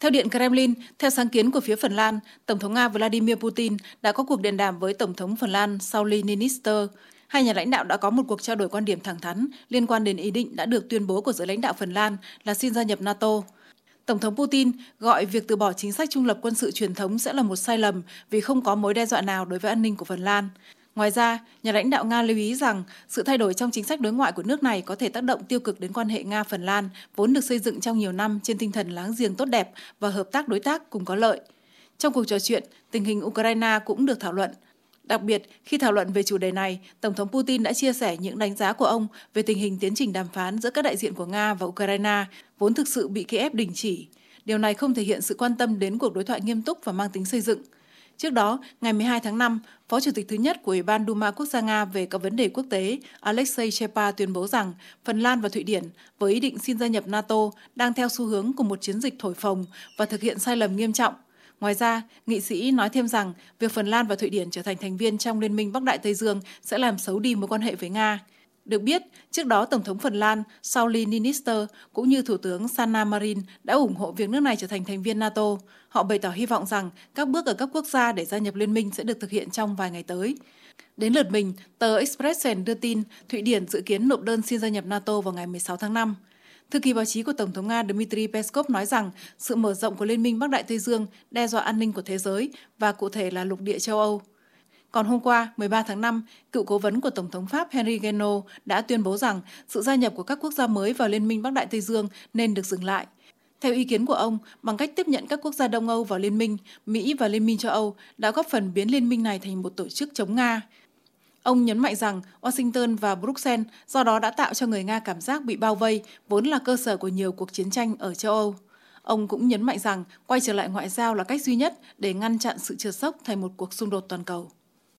Theo Điện Kremlin, theo sáng kiến của phía Phần Lan, Tổng thống Nga Vladimir Putin đã có cuộc điện đàm với Tổng thống Phần Lan Sauli Niinistö. Hai nhà lãnh đạo đã có một cuộc trao đổi quan điểm thẳng thắn liên quan đến ý định đã được tuyên bố của giới lãnh đạo Phần Lan là xin gia nhập NATO. Tổng thống Putin gọi việc từ bỏ chính sách trung lập quân sự truyền thống sẽ là một sai lầm vì không có mối đe dọa nào đối với an ninh của Phần Lan. Ngoài ra, nhà lãnh đạo Nga lưu ý rằng sự thay đổi trong chính sách đối ngoại của nước này có thể tác động tiêu cực đến quan hệ Nga-Phần Lan, vốn được xây dựng trong nhiều năm trên tinh thần láng giềng tốt đẹp và hợp tác đối tác cùng có lợi. Trong cuộc trò chuyện, tình hình Ukraine cũng được thảo luận. Đặc biệt, khi thảo luận về chủ đề này, Tổng thống Putin đã chia sẻ những đánh giá của ông về tình hình tiến trình đàm phán giữa các đại diện của Nga và Ukraine, vốn thực sự bị Kiev đình chỉ. Điều này không thể hiện sự quan tâm đến cuộc đối thoại nghiêm túc và mang tính xây dựng. Trước đó, ngày 12 tháng 5, Phó Chủ tịch thứ nhất của Ủy ban Duma Quốc gia Nga về các vấn đề quốc tế Alexei Chepa tuyên bố rằng Phần Lan và Thụy Điển với ý định xin gia nhập NATO đang theo xu hướng của một chiến dịch thổi phồng và thực hiện sai lầm nghiêm trọng. Ngoài ra, nghị sĩ nói thêm rằng việc Phần Lan và Thụy Điển trở thành thành viên trong Liên minh Bắc Đại Tây Dương sẽ làm xấu đi mối quan hệ với Nga. Được biết, trước đó Tổng thống Phần Lan Sauli Niinistö cũng như Thủ tướng Sanna Marin đã ủng hộ việc nước này trở thành thành viên NATO. Họ bày tỏ hy vọng rằng các bước ở các quốc gia để gia nhập liên minh sẽ được thực hiện trong vài ngày tới. Đến lượt mình, tờ Expressen đưa tin Thụy Điển dự kiến nộp đơn xin gia nhập NATO vào ngày 16 tháng 5. Thư ký báo chí của Tổng thống Nga Dmitry Peskov nói rằng sự mở rộng của Liên minh Bắc Đại Tây Dương đe dọa an ninh của thế giới và cụ thể là lục địa châu Âu. Còn hôm qua, 13 tháng 5, cựu cố vấn của Tổng thống Pháp Henry Guénaud đã tuyên bố rằng sự gia nhập của các quốc gia mới vào Liên minh Bắc Đại Tây Dương nên được dừng lại. Theo ý kiến của ông, bằng cách tiếp nhận các quốc gia Đông Âu vào Liên minh, Mỹ và Liên minh châu Âu đã góp phần biến Liên minh này thành một tổ chức chống Nga. Ông nhấn mạnh rằng Washington và Bruxelles do đó đã tạo cho người Nga cảm giác bị bao vây, vốn là cơ sở của nhiều cuộc chiến tranh ở châu Âu. Ông cũng nhấn mạnh rằng quay trở lại ngoại giao là cách duy nhất để ngăn chặn sự trượt sốc thành một cuộc xung đột toàn cầu.